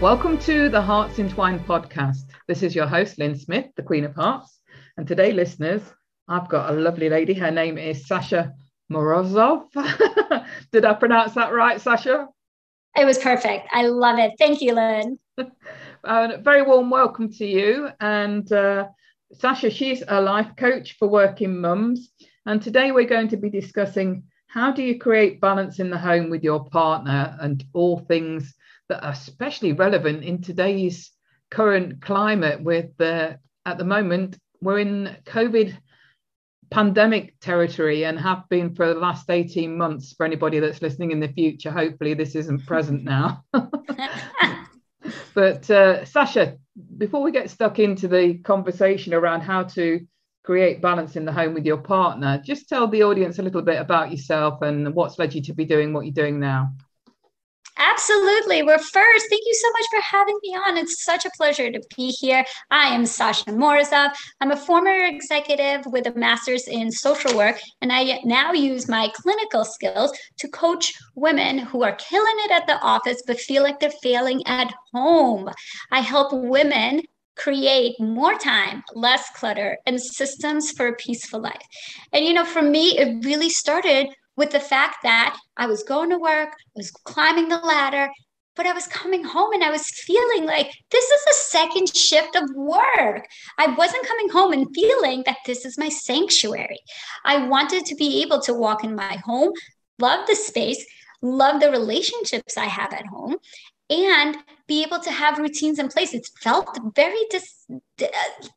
Welcome to the Hearts Entwined podcast. This is your host, Lynn Smith, the Queen of Hearts. And today, listeners, I've got a lovely lady. Her name is Sasha Morozov. Did I pronounce that right, Sasha? It was perfect. I love it. Thank you, Lynn. uh, very warm welcome to you. And uh, Sasha, she's a life coach for working mums. And today we're going to be discussing how do you create balance in the home with your partner and all things that are especially relevant in today's current climate with the at the moment we're in covid pandemic territory and have been for the last 18 months for anybody that's listening in the future. Hopefully this isn't present now. But uh, sasha before we get stuck into the conversation around how to create balance in the home with your partner just tell the audience a little bit about yourself and what's led you to be doing what you're doing now Absolutely. Well, first, thank you so much for having me on. It's such a pleasure to be here. I am Sasha Morozov. I'm a former executive with a master's in social work, and I now use my clinical skills to coach women who are killing it at the office but feel like they're failing at home. I help women create more time, less clutter, and systems for a peaceful life. And, you know, for me, it really started with the fact that I was going to work, I was climbing the ladder, but I was coming home and I was feeling like this is a second shift of work. I wasn't coming home and feeling that this is my sanctuary. I wanted to be able to walk in my home, love the space, love the relationships I have at home, and be able to have routines in place. It felt very dis, uh,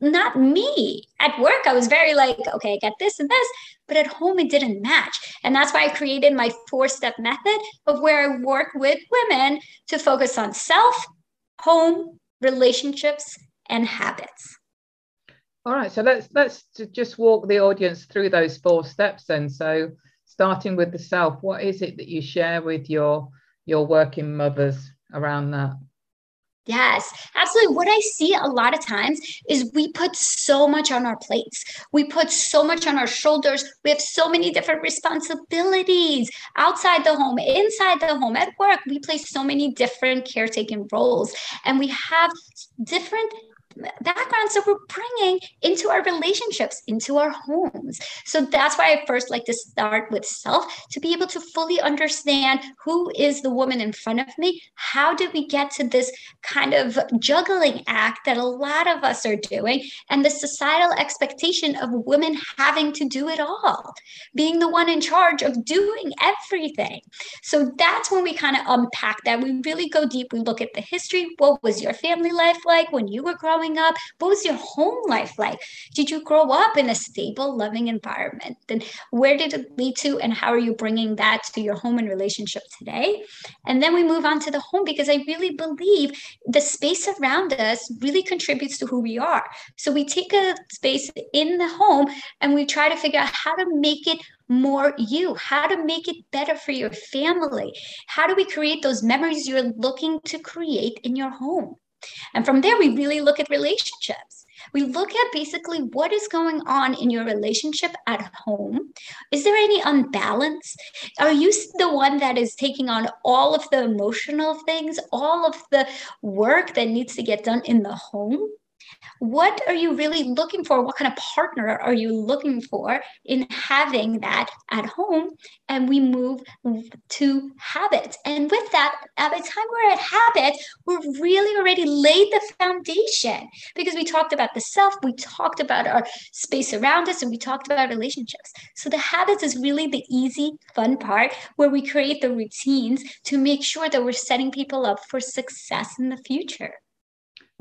not me. At work, I was very like, okay, I get this and this, but at home, it didn't match. And that's why I created my four step method of where I work with women to focus on self, home, relationships, and habits. All right, so let's let's just walk the audience through those four steps then. So starting with the self, what is it that you share with your your working mothers around that? Yes, absolutely. What I see a lot of times is we put so much on our plates. We put so much on our shoulders. We have so many different responsibilities outside the home, inside the home, at work. We play so many different caretaking roles, and we have different backgrounds that we're bringing into our relationships, into our homes. So that's why I first like to start with self to be able to fully understand who is the woman in front of me. How did we get to this kind of juggling act that a lot of us are doing, and the societal expectation of women having to do it all, being the one in charge of doing everything. So that's when we kind of unpack that. We really go deep. We look at the history. What was your family life like when you were growing growing up? What was your home life like? Did you grow up in a stable, loving environment? Then where did it lead to, and how are you bringing that to your home and relationship today? And then we move on to the home because I really believe the space around us really contributes to who we are. So we take a space in the home and we try to figure out how to make it more you, how to make it better for your family. How do we create those memories you're looking to create in your home? And from there, we really look at relationships. We look at basically what is going on in your relationship at home. Is there any unbalance? Are you the one that is taking on all of the emotional things, all of the work that needs to get done in the home? What are you really looking for? What kind of partner are you looking for in having that at home? And we move to habits. And with that, by the time we're at habits, we're really already laid the foundation because we talked about the self, we talked about our space around us, and we talked about relationships. So the habits is really the easy, fun part where we create the routines to make sure that we're setting people up for success in the future.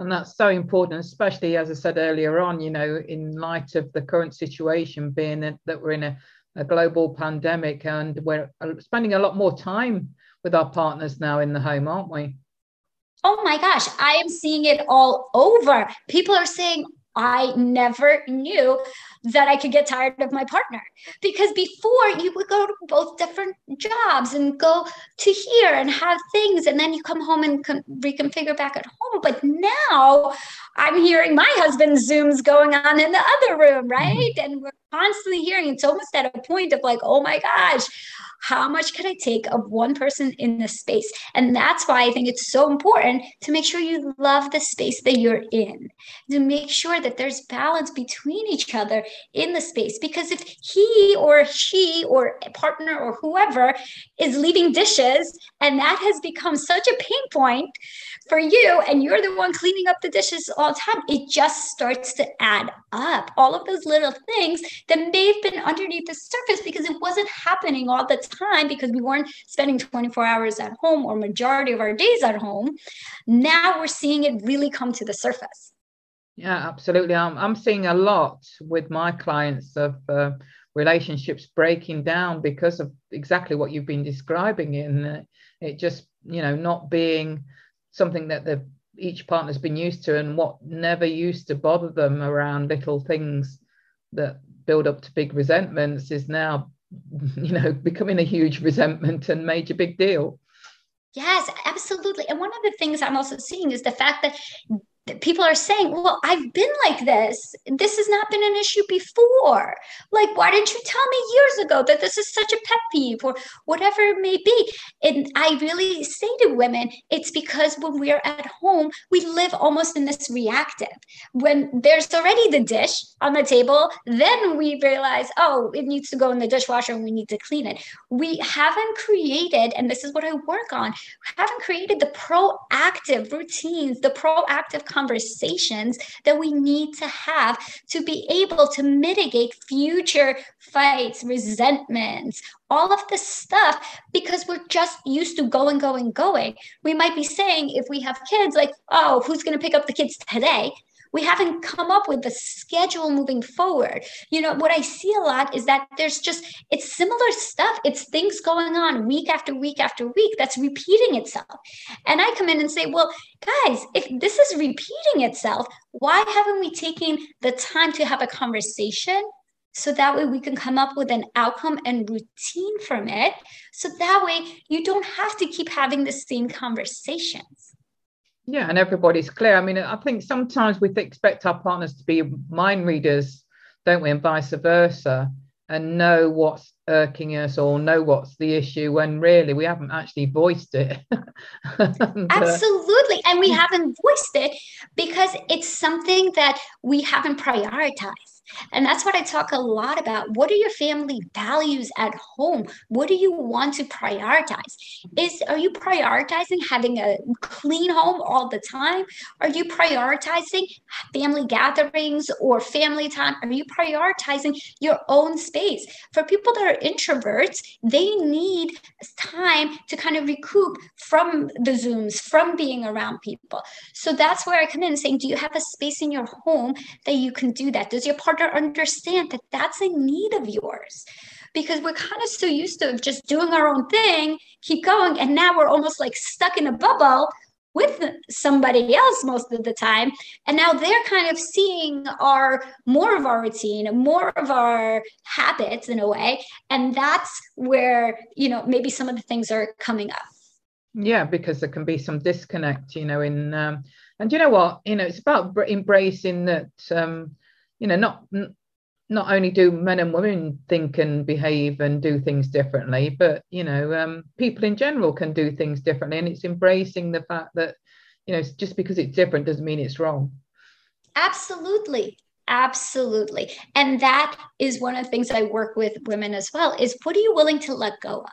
And that's so important, especially as I said earlier on, you know, in light of the current situation being that we're in a, a global pandemic and we're uh, spending a lot more time with our partners now in the home, aren't we? Oh my gosh, I am seeing it all over. People are saying, I never knew that I could get tired of my partner because before you would go to both different jobs and go to here and have things, and then you come home and con- reconfigure back at home. But now I'm hearing my husband's Zooms going on in the other room, right? Mm-hmm. And we're constantly hearing it's almost at a point of like, oh my gosh, how much can I take of one person in this space? And that's why I think it's so important to make sure you love the space that you're in, to make sure that there's balance between each other in the space. Because if he or she or partner or whoever is leaving dishes and that has become such a pain point for you and you're the one cleaning up the dishes all the time, it just starts to add up. All of those little things that may have been underneath the surface because it wasn't happening all the time because we weren't spending 24 hours at home or majority of our days at home. Now we're seeing it really come to the surface. Yeah, absolutely. I'm, I'm seeing a lot with my clients of uh, relationships breaking down because of exactly what you've been describing in uh, it just, you know, not being something that the each partner's been used to and what never used to bother them around little things that build up to big resentments is now you know becoming a huge resentment and major big deal. Yes absolutely. And one of the things i'm also seeing is the fact that people are saying, well, I've been like this. This has not been an issue before. Like, why didn't you tell me years ago that this is such a pet peeve or whatever it may be? And I really say to women, it's because when we're at home, we live almost in this reactive. When there's already the dish on the table, then we realize, oh, it needs to go in the dishwasher and we need to clean it. We haven't created, and this is what I work on, haven't created the proactive routines, the proactive conversations that we need to have to be able to mitigate future fights, resentments, all of this stuff because we're just used to going, going, going. We might be saying, if we have kids, like, oh, who's going to pick up the kids today? We haven't come up with the schedule moving forward. You know what i see a lot is that there's just it's similar stuff. It's things going on week after week after week that's repeating itself. And i come in and say well guys if this is repeating itself why haven't we taken the time to have a conversation so that way we can come up with an outcome and routine from it? So that way you don't have to keep having the same conversations yeah, and everybody's clear. I mean, I think sometimes we expect our partners to be mind readers, don't we, and vice versa, and know what's irking us or know what's the issue when really we haven't actually voiced it. and, uh, Absolutely. And we haven't voiced it because it's something that we haven't prioritized. And that's what I talk a lot about. What are your family values at home? What do you want to prioritize? Is are you prioritizing having a clean home all the time? Are you prioritizing family gatherings or family time? Are you prioritizing your own space? For people that are introverts, they need time to kind of recoup from the Zooms, from being around people. So that's where I come in saying, do you have a space in your home that you can do that? Does your partner understand that that's a need of yours because we're kind of so used to just doing our own thing, keep going. And now we're almost like stuck in a bubble with somebody else most of the time. And now they're kind of seeing our more of our routine, more of our habits in a way. And that's where, you know, maybe some of the things are coming up. Yeah, because there can be some disconnect, you know, in um, and you know what, you know, it's about embracing that um, you know not not only do men and women think and behave and do things differently but you know um, people in general can do things differently and it's embracing the fact that you know just because it's different doesn't mean it's wrong. Absolutely. Absolutely. And that is one of the things i work with women as well is what are you willing to let go of?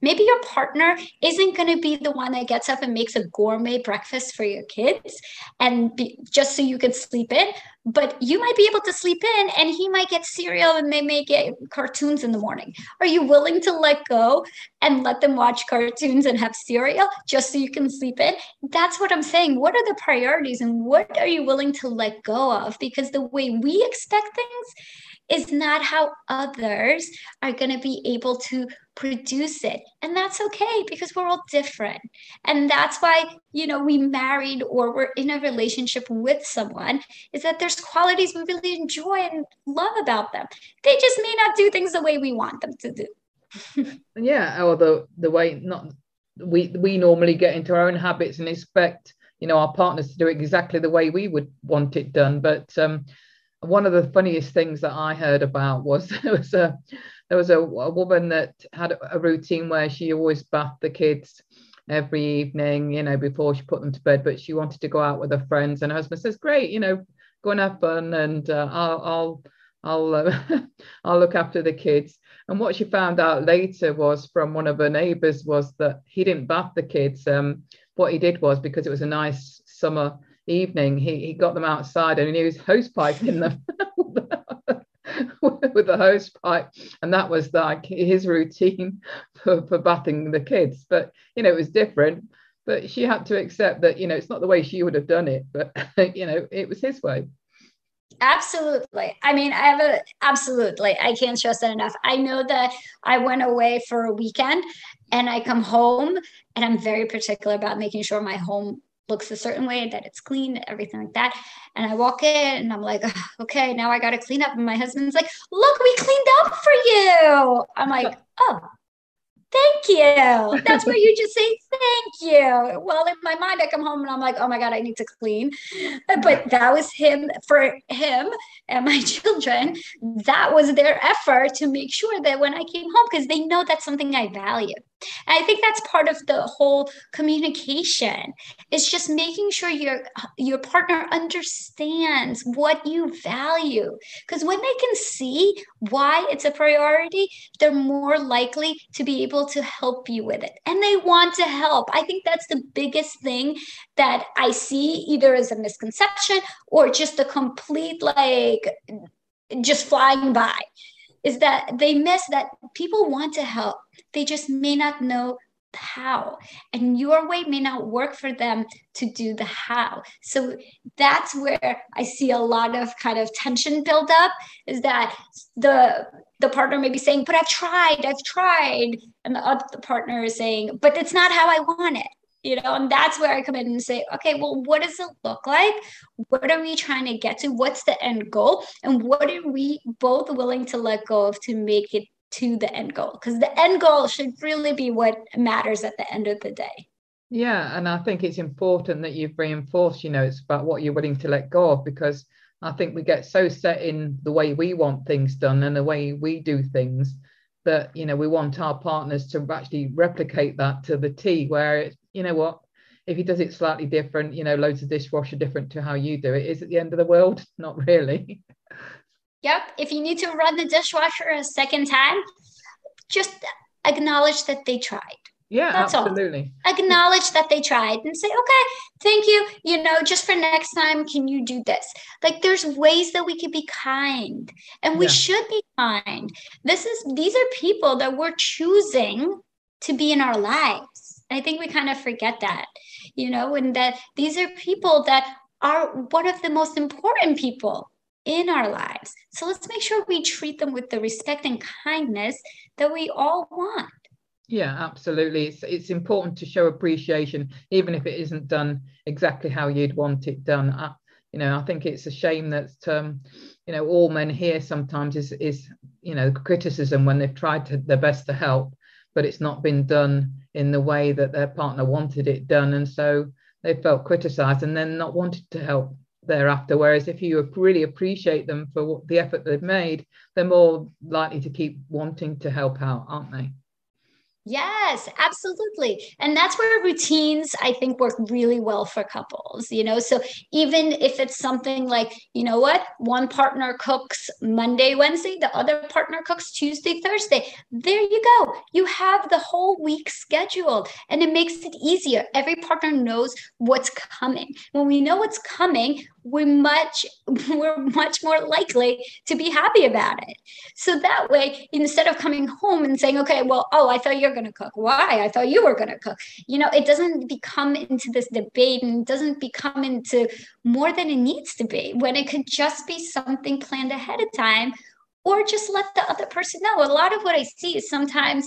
Maybe your partner isn't going to be the one that gets up and makes a gourmet breakfast for your kids and be, just so you can sleep in, but you might be able to sleep in and he might get cereal and they may get cartoons in the morning. Are you willing to let go and let them watch cartoons and have cereal just so you can sleep in? That's what I'm saying. What are the priorities and what are you willing to let go of? Because the way we expect things is not how others are going to be able to produce it. And that's okay because we're all different. And that's why, you know, we married or we're in a relationship with someone is that there's qualities we really enjoy and love about them. They just may not do things the way we want them to do. yeah, or the the way not we we normally get into our own habits and expect you know our partners to do it exactly the way we would want it done but um, one of the funniest things that i heard about was there was a there was a, a woman that had a routine where she always bathed the kids every evening you know before she put them to bed but she wanted to go out with her friends and her husband says great you know go and have fun and uh, i'll i'll I'll uh, I'll look after the kids. And what she found out later was from one of her neighbours was that he didn't bath the kids. Um, what he did was because it was a nice summer evening, he, he got them outside and he was hose piping them with the hose pipe, and that was like his routine for, for bathing the kids. But you know, it was different. But she had to accept that you know it's not the way she would have done it, but you know it was his way. Absolutely. I mean, I have a absolutely. I can't stress that enough. I know that I went away for a weekend and I come home and I'm very particular about making sure my home looks a certain way, that it's clean, everything like that. And I walk in and I'm like, okay, now I got to clean up. And my husband's like, look, we cleaned up for you. I'm like, oh, thank you. That's where you just say thank you. Well, in my mind, I come home and I'm like, oh my God, I need to clean. But that was him for him and my children. That was their effort to make sure that when I came home, because they know that's something I value. And I think that's part of the whole communication. It's just making sure your your partner understands what you value. Because when they can see why it's a priority, they're more likely to be able to help you with it. And they want to help. I think that's the biggest thing that I see either as a misconception or just a complete like just flying by is that they miss that people want to help they just may not know how and your way may not work for them to do the how. So that's where i see a lot of kind of tension build up is that the the partner may be saying but i've tried i've tried and the other partner is saying but it's not how i want it you know and that's where i come in and say okay well what does it look like? What are we trying to get to? What's the end goal? And what are we both willing to let go of to make it to the end goal because the end goal should really be what matters at the end of the day. Yeah and i think it's important that you've reinforced you know it's about what you're willing to let go of because i think we get so set in the way we want things done and the way we do things that you know we want our partners to actually replicate that to the t where it's you know what if he does it slightly different you know loads of dishwasher different to how you do it is at the end of the world? Not really Yep. If you need to run the dishwasher a second time, just acknowledge that they tried. Yeah, That's absolutely. All. Acknowledge that they tried and say, okay, thank you. You know, just for next time, can you do this? Like there's ways that we can be kind and we yeah. should be kind. This is these are people that we're choosing to be in our lives. I think we kind of forget that, you know, and that these are people that are one of the most important people in our lives. So let's make sure we treat them with the respect and kindness that we all want. Yeah, absolutely. It's it's important to show appreciation, even if it isn't done exactly how you'd want it done. I, you know, I think it's a shame that um, you know all men here sometimes is is you know criticism when they've tried to, their best to help, but it's not been done in the way that their partner wanted it done, and so they felt criticised and then not wanted to help thereafter. Whereas if you really appreciate them for the effort they've made, they're more likely to keep wanting to help out, aren't they? Yes, absolutely. And that's where routines, I think, work really well for couples, you know. So even if it's something like, you know what, one partner cooks Monday, Wednesday, the other partner cooks Tuesday, Thursday, there you go. You have the whole week scheduled and it makes it easier. Every partner knows what's coming. When we know what's coming, we're much we're much more likely to be happy about it. So that way instead of coming home and saying okay well oh i thought you're going to cook. Why? I thought you were going to cook. You know it doesn't become into this debate and doesn't become into more than it needs to be when it could just be something planned ahead of time or just let the other person know. A lot of what I see is sometimes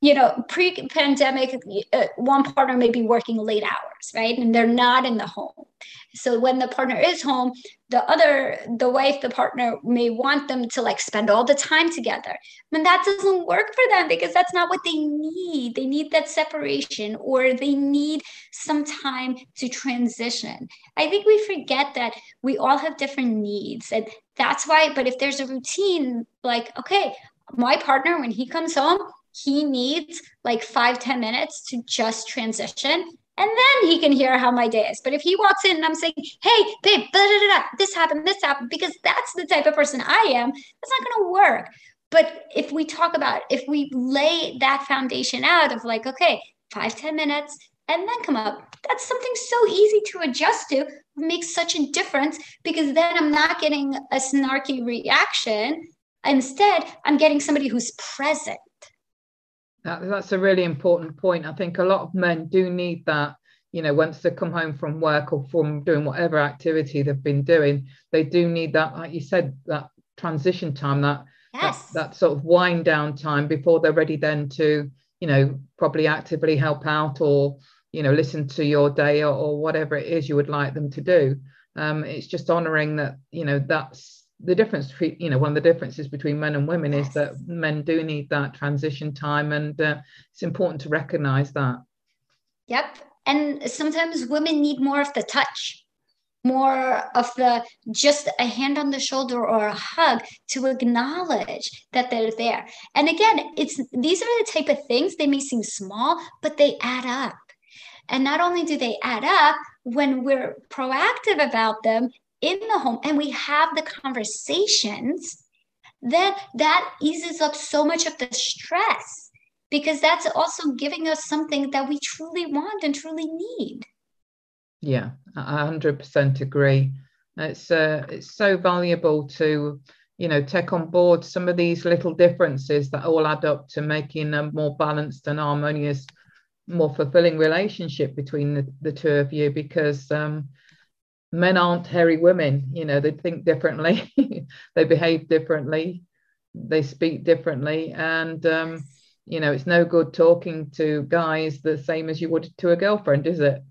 you know, pre-pandemic, uh, one partner may be working late hours, right? And they're not in the home. So when the partner is home, the other, the wife, the partner may want them to like spend all the time together. And that doesn't work for them because that's not what they need. They need that separation or they need some time to transition. I think we forget that we all have different needs. And that's why, but if there's a routine, like, okay, my partner, when he comes home, he needs like five ten minutes to just transition. And then he can hear how my day is. But if he walks in and I'm saying, hey, babe, blah, blah, blah, this happened, this happened, because that's the type of person I am, that's not going to work. But if we talk about, if we lay that foundation out of like, okay, five ten minutes, and then come up, that's something so easy to adjust to, makes such a difference because then I'm not getting a snarky reaction. Instead, I'm getting somebody who's present that, that's a really important point. I think a lot of men do need that. You know, once they come home from work or from doing whatever activity they've been doing, they do need that, like you said, that transition time, that yes. that, that sort of wind down time before they're ready then to, you know, probably actively help out or, you know, listen to your day or, or whatever it is you would like them to do. Um, it's just honoring that, you know, that's the difference between you know one of the differences between men and women is that men do need that transition time and uh, it's important to recognize that. Yep. And sometimes women need more of the touch more of the just a hand on the shoulder or a hug to acknowledge that they're there. And again it's these are the type of things they may seem small but they add up. And not only do they add up when we're proactive about them in the home and we have the conversations, then that eases up so much of the stress because that's also giving us something that we truly want and truly need. Yeah, I 100% agree. It's uh, it's so valuable to you know take on board some of these little differences that all add up to making a more balanced and harmonious more fulfilling relationship between the, the two of you because um, men aren't hairy women you know they think differently they behave differently they speak differently and um, you know it's no good talking to guys the same as you would to a girlfriend is it?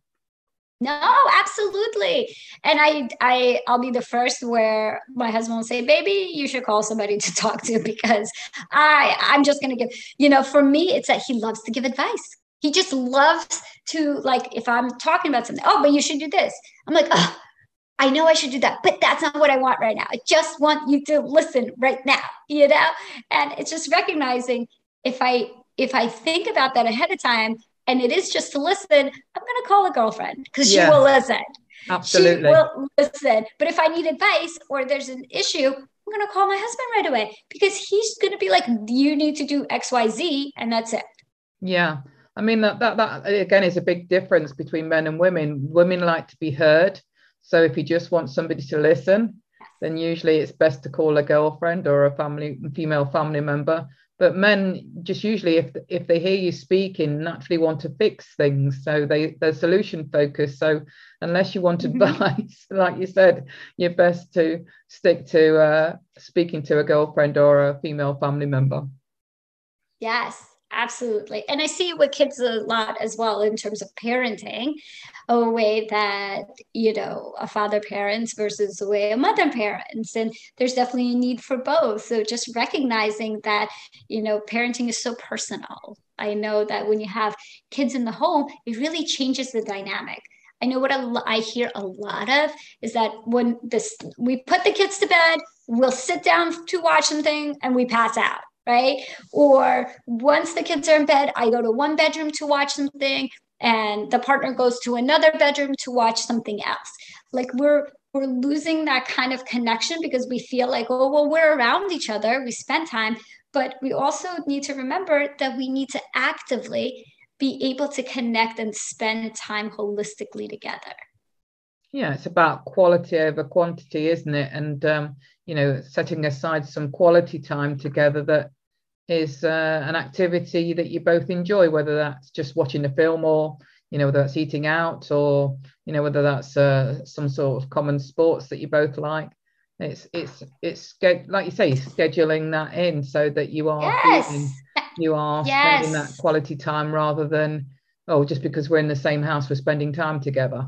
No absolutely. And i i i'll be the first where my husband will say baby you should call somebody to talk to because i i'm just to give you know for me it's that he loves to give advice. He just loves to like if i'm talking about something oh but you should do this. I'm like oh I know I should do that, but that's not what I want right now. I just want you to listen right now, you know? And it's just recognizing if I if I think about that ahead of time and it is just to listen, I'm gonna call a girlfriend because yeah, she will listen. Absolutely. She will listen. But if I need advice or there's an issue, I'm gonna call my husband right away because he's gonna be like, you need to do XYZ, and that's it. Yeah. I mean that, that that again is a big difference between men and women. Women like to be heard so if you just want somebody to listen, then usually it's best to call a girlfriend or a family female family member. But men just usually, if if they hear you speaking, naturally want to fix things. So they they're solution focused. So unless you want advice, like you said, you're best to stick to uh, speaking to a girlfriend or a female family member. Yes, absolutely. And I see it with kids a lot as well in terms of parenting, a way that, you know, a father parents versus the way a mother parents. And there's definitely a need for both. So just recognizing that, you know, parenting is so personal. I know that when you have kids in the home, it really changes the dynamic. I know what I hear a lot of is that when this we put the kids to bed, we'll sit down to watch something and we pass out right? Or once the kids are in bed, I go to one bedroom to watch something and the partner goes to another bedroom to watch something else. Like we're we're losing that kind of connection because we feel like, oh, well, we're around each other, we spend time, but we also need to remember that we need to actively be able to connect and spend time holistically together. Yeah, it's about quality over quantity, isn't it? And um, you know, setting aside some quality time together that is uh, an activity that you both enjoy, whether that's just watching a film or, you know, whether that's eating out or, you know, whether that's uh, some sort of common sports that you both like. it's it's it's like you say scheduling that in so that you are yes. you are yes. spending that quality time rather than oh just because we're in the same house we're spending time together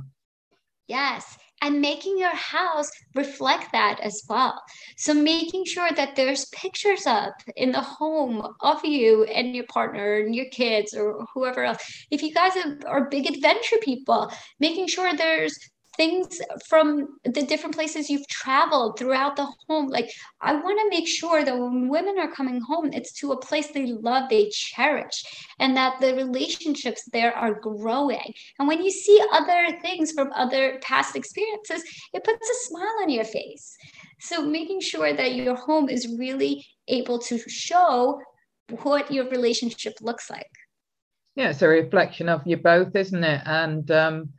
yes and making your house reflect that as well. So making sure that there's pictures up in the home of you and your partner and your kids or whoever else. If you guys are big adventure people, making sure there's things from the different places you've traveled throughout the home. Like, I want to make sure that when women are coming home, it's to a place they love, they cherish, and that the relationships there are growing. And when you see other things from other past experiences, it puts a smile on your face. So, making sure that your home is really able to show what your relationship looks like. Yeah, it's a reflection of you both, isn't it? And um,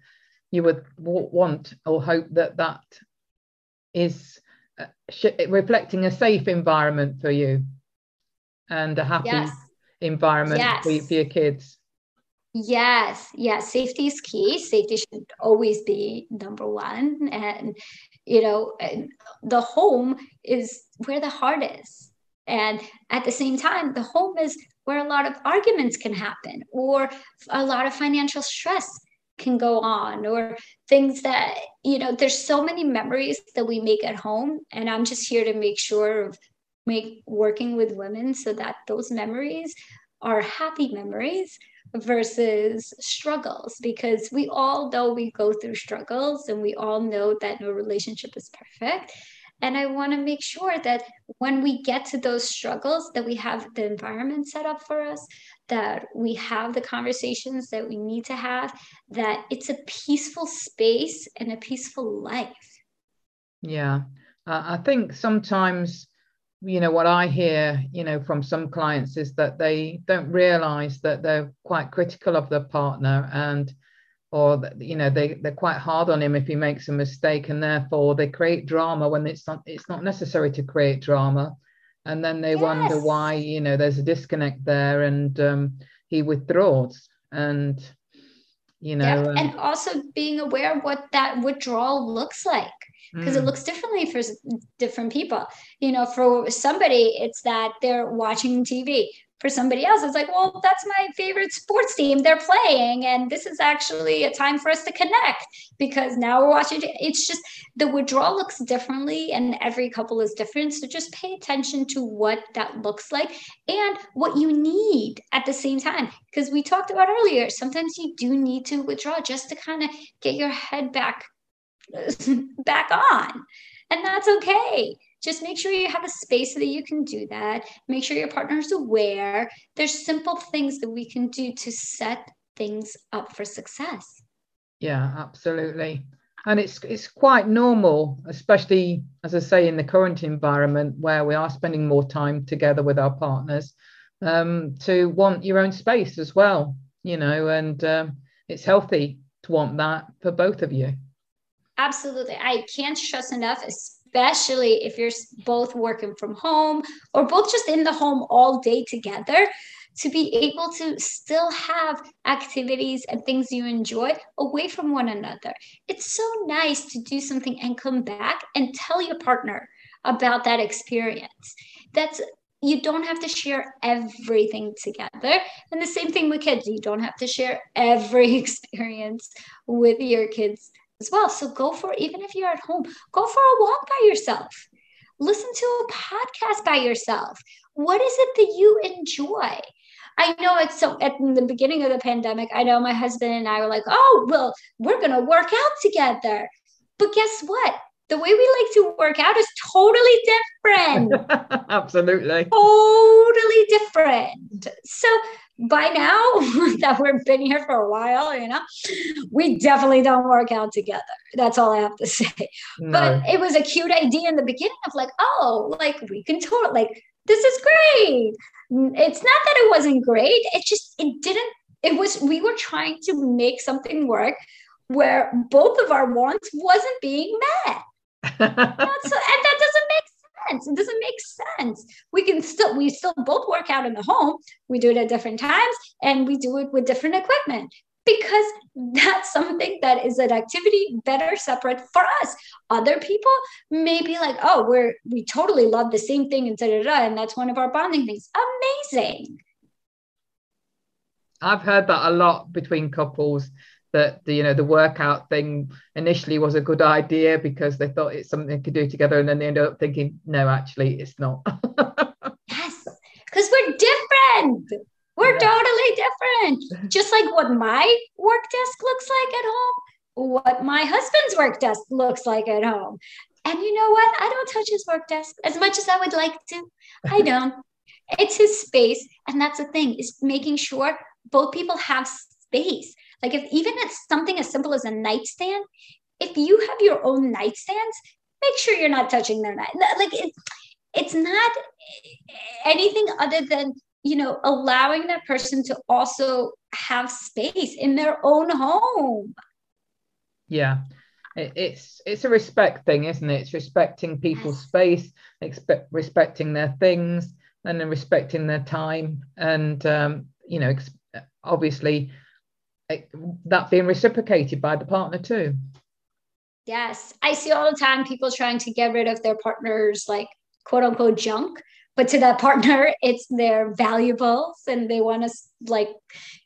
you would want or hope that that is uh, reflecting a safe environment for you and a happy yes. environment yes. for, for your kids. Yes, yes, safety is key. Safety should always be number one. And, you know, the home is where the heart is. And at the same time, the home is where a lot of arguments can happen or a lot of financial stress can go on or things that you know there's so many memories that we make at home and i'm just here to make sure of make working with women so that those memories are happy memories versus struggles because we all know we go through struggles and we all know that no relationship is perfect. And i want to make sure that when we get to those struggles that we have the environment set up for us that we have the conversations that we need to have, that it's a peaceful space and a peaceful life. Yeah. Uh, I think sometimes, you know, what I hear, you know, from some clients is that they don't realize that they're quite critical of their partner and or you know they they're quite hard on him if he makes a mistake and therefore they create drama when it's not it's not necessary to create drama and then they yes. wonder why you know there's a disconnect there and um, he withdraws and you know yeah. and also being aware of what that withdrawal looks like because mm. it looks differently for different people you know for somebody it's that they're watching tv for somebody else. It's like well that's my favorite sports team. They're playing and this is actually a time for us to connect because now we're watching it's just the withdrawal looks differently and every couple is different. So just pay attention to what that looks like and what you need at the same time. Because we talked about earlier sometimes you do need to withdraw just to kind of get your head back back on and that's okay just make sure you have a space so that you can do that. Make sure your partner is aware. There's simple things that we can do to set things up for success. Yeah, absolutely. And it's it's quite normal, especially as I say in the current environment where we are spending more time together with our partners, um, to want your own space as well. You know, and um, it's healthy to want that for both of you. Absolutely, I can't stress enough, especially if you're both working from home or both just in the home all day together to be able to still have activities and things you enjoy away from one another. It's so nice to do something and come back and tell your partner about that experience. That's you don't have to share everything together. And the same thing with kids. You don't have to share every experience with your kids as well. So go for, even if you're at home, go for a walk by yourself. Listen to a podcast by yourself. What is it that you enjoy? I know it's so at the beginning of the pandemic, I know my husband and I were like, oh, well, we're going to work out together. But guess what? The way we like to work out is totally different. Absolutely. Totally different. So by now that we've been here for a while, you know, we definitely don't work out together. That's all I have to say. No. But it was a cute idea in the beginning of like, oh, like we can totally like this is great. It's not that it wasn't great. It just it didn't. It was we were trying to make something work where both of our wants wasn't being met. And that doesn't make sense. It doesn't make sense. We can still we still both work out in the home. We do it at different times and we do it with different equipment. because that's something that is an activity better separate for us. Other people may be like, oh, we're we totally love the same thing and da, da, da, and that's one of our bonding things. Amazing. I've heard that a lot between couples that the you know the workout thing initially was a good idea because they thought it's something they could do together and then they end up thinking no actually it's not. Yes because we're different. We're yeah. totally different. Just like what my work desk looks like at home what my husband's work desk looks like at home. And you know what? I don't touch his work desk as much as i would like to. I don't. It's his space and that's the thing is making sure both people have space like if even it's something as simple as a nightstand, if you have your own nightstands, make sure you're not touching their night. Like it, it's not anything other than you know allowing that person to also have space in their own home. Yeah, it's it's a respect thing, isn't it? It's respecting people's yes. space, expect respecting their things, and then respecting their time, and um, you know, obviously that being reciprocated by the partner too. Yes, I see all the time people trying to get rid of their partner's like quote unquote junk, but to that partner, it's their valuables and they want to like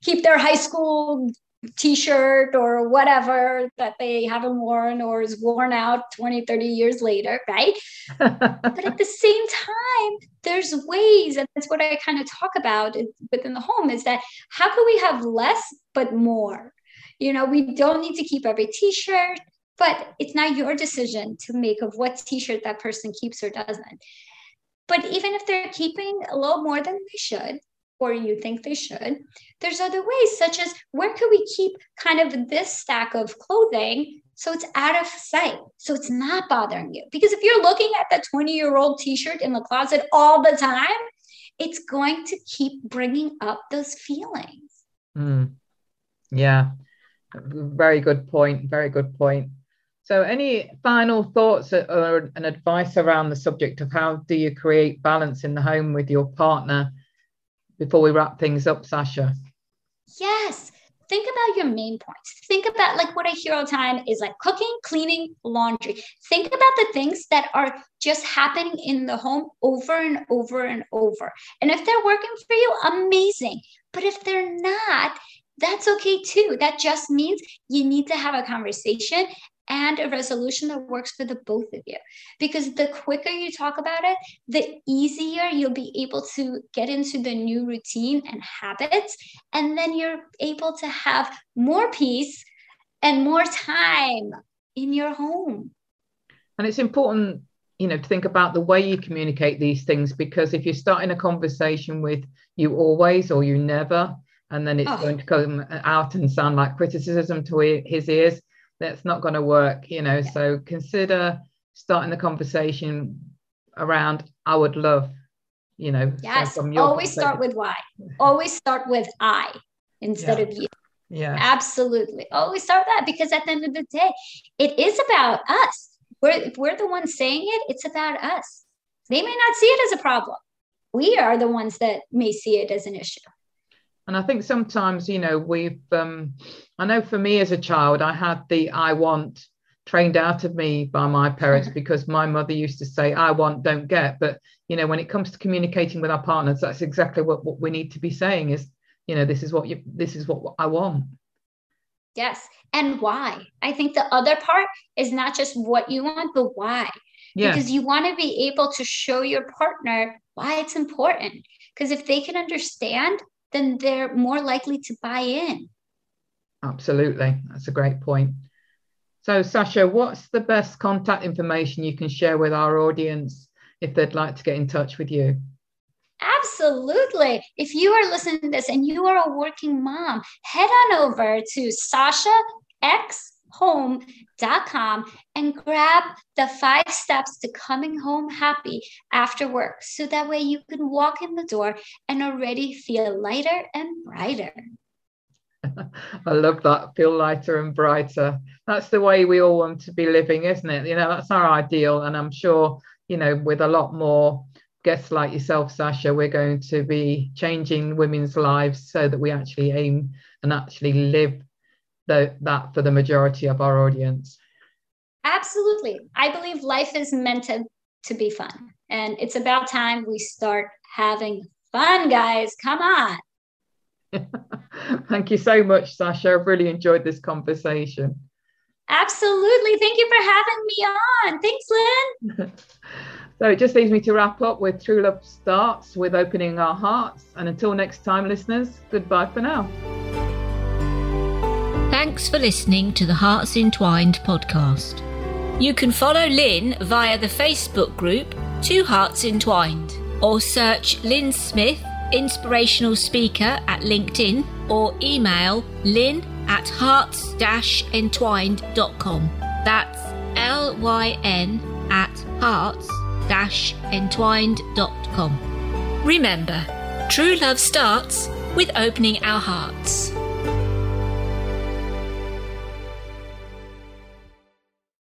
keep their high school t-shirt or whatever that they haven't worn or is worn out 20 30 years later right? But at the same time there's ways and that's what i kind of talk about within the home is that how can we have less but more? You know we don't need to keep every t-shirt but it's not your decision to make of what t-shirt that person keeps or doesn't. But even if they're keeping a little more than they should or you think they should. There's other ways, such as where could we keep kind of this stack of clothing so it's out of sight, so it's not bothering you? Because if you're looking at that 20 year old t shirt in the closet all the time, it's going to keep bringing up those feelings. Mm. Yeah, very good point. Very good point. So, any final thoughts or an advice around the subject of how do you create balance in the home with your partner before we wrap things up, Sasha? Yes. Think about your main points. Think about like what I hear all the time is like cooking, cleaning, laundry. Think about the things that are just happening in the home over and over and over. And if they're working for you, amazing. But if they're not, that's okay too. That just means you need to have a conversation and a resolution that works for the both of you. Because the quicker you talk about it, the easier you'll be able to get into the new routine and habits. And then you're able to have more peace and more time in your home. And it's important, you know, to think about the way you communicate these things because if you're starting a conversation with you always or you never, and then it's oh. going to come out and sound like criticism to his ears that's not going to work you know? Yeah. so consider starting the conversation around i would love you know yes. so always start with why. Always start with i instead yeah. of you. Yeah. Absolutely. Always start that because at the end of the day it is about us. We're, if we're the ones saying it it's about us. They may not see it as a problem. We are the ones that may see it as an issue and I think sometimes, you know, we've, um, I know for me as a child, I had the I want trained out of me by my parents because my mother used to say, I want, don't get. But, you know, when it comes to communicating with our partners, that's exactly what, what we need to be saying is, you know, this is what you, this is what I want. Yes. And why? I think the other part is not just what you want, but why. Yeah. Because you want to be able to show your partner why it's important. Because if they can understand then they're more likely to buy in. Absolutely. That's a great point. So, Sasha, what's the best contact information you can share with our audience if they'd like to get in touch with you? Absolutely. If you are listening to this and you are a working mom, head on over to Sasha X home.com and grab the five steps to coming home happy after work. So that way you can walk in the door and already feel lighter and brighter. I love that. Feel lighter and brighter. That's the way we all want to be living, isn't it? You know, that's our ideal. And I'm sure, you know, with a lot more guests like yourself, Sasha, we're going to be changing women's lives so that we actually aim and actually live the, that for the majority of our audience. Absolutely. I believe life is meant to, to be fun. And it's about time we start having fun, guys. Come on. Thank you so much, Sasha. I've really enjoyed this conversation. Absolutely. Thank you for having me on. Thanks, Lynn. so it just leaves me to wrap up with True Love Starts with opening our hearts. And until next time, listeners, goodbye for now. Thanks for listening to the Hearts Entwined podcast. You can follow Lynn via the Facebook group Two Hearts Entwined or search Lynn Smith, inspirational speaker at LinkedIn or email lynn at hearts-entwined.com. That's L Y N at hearts-entwined.com. Remember, true love starts with opening our hearts.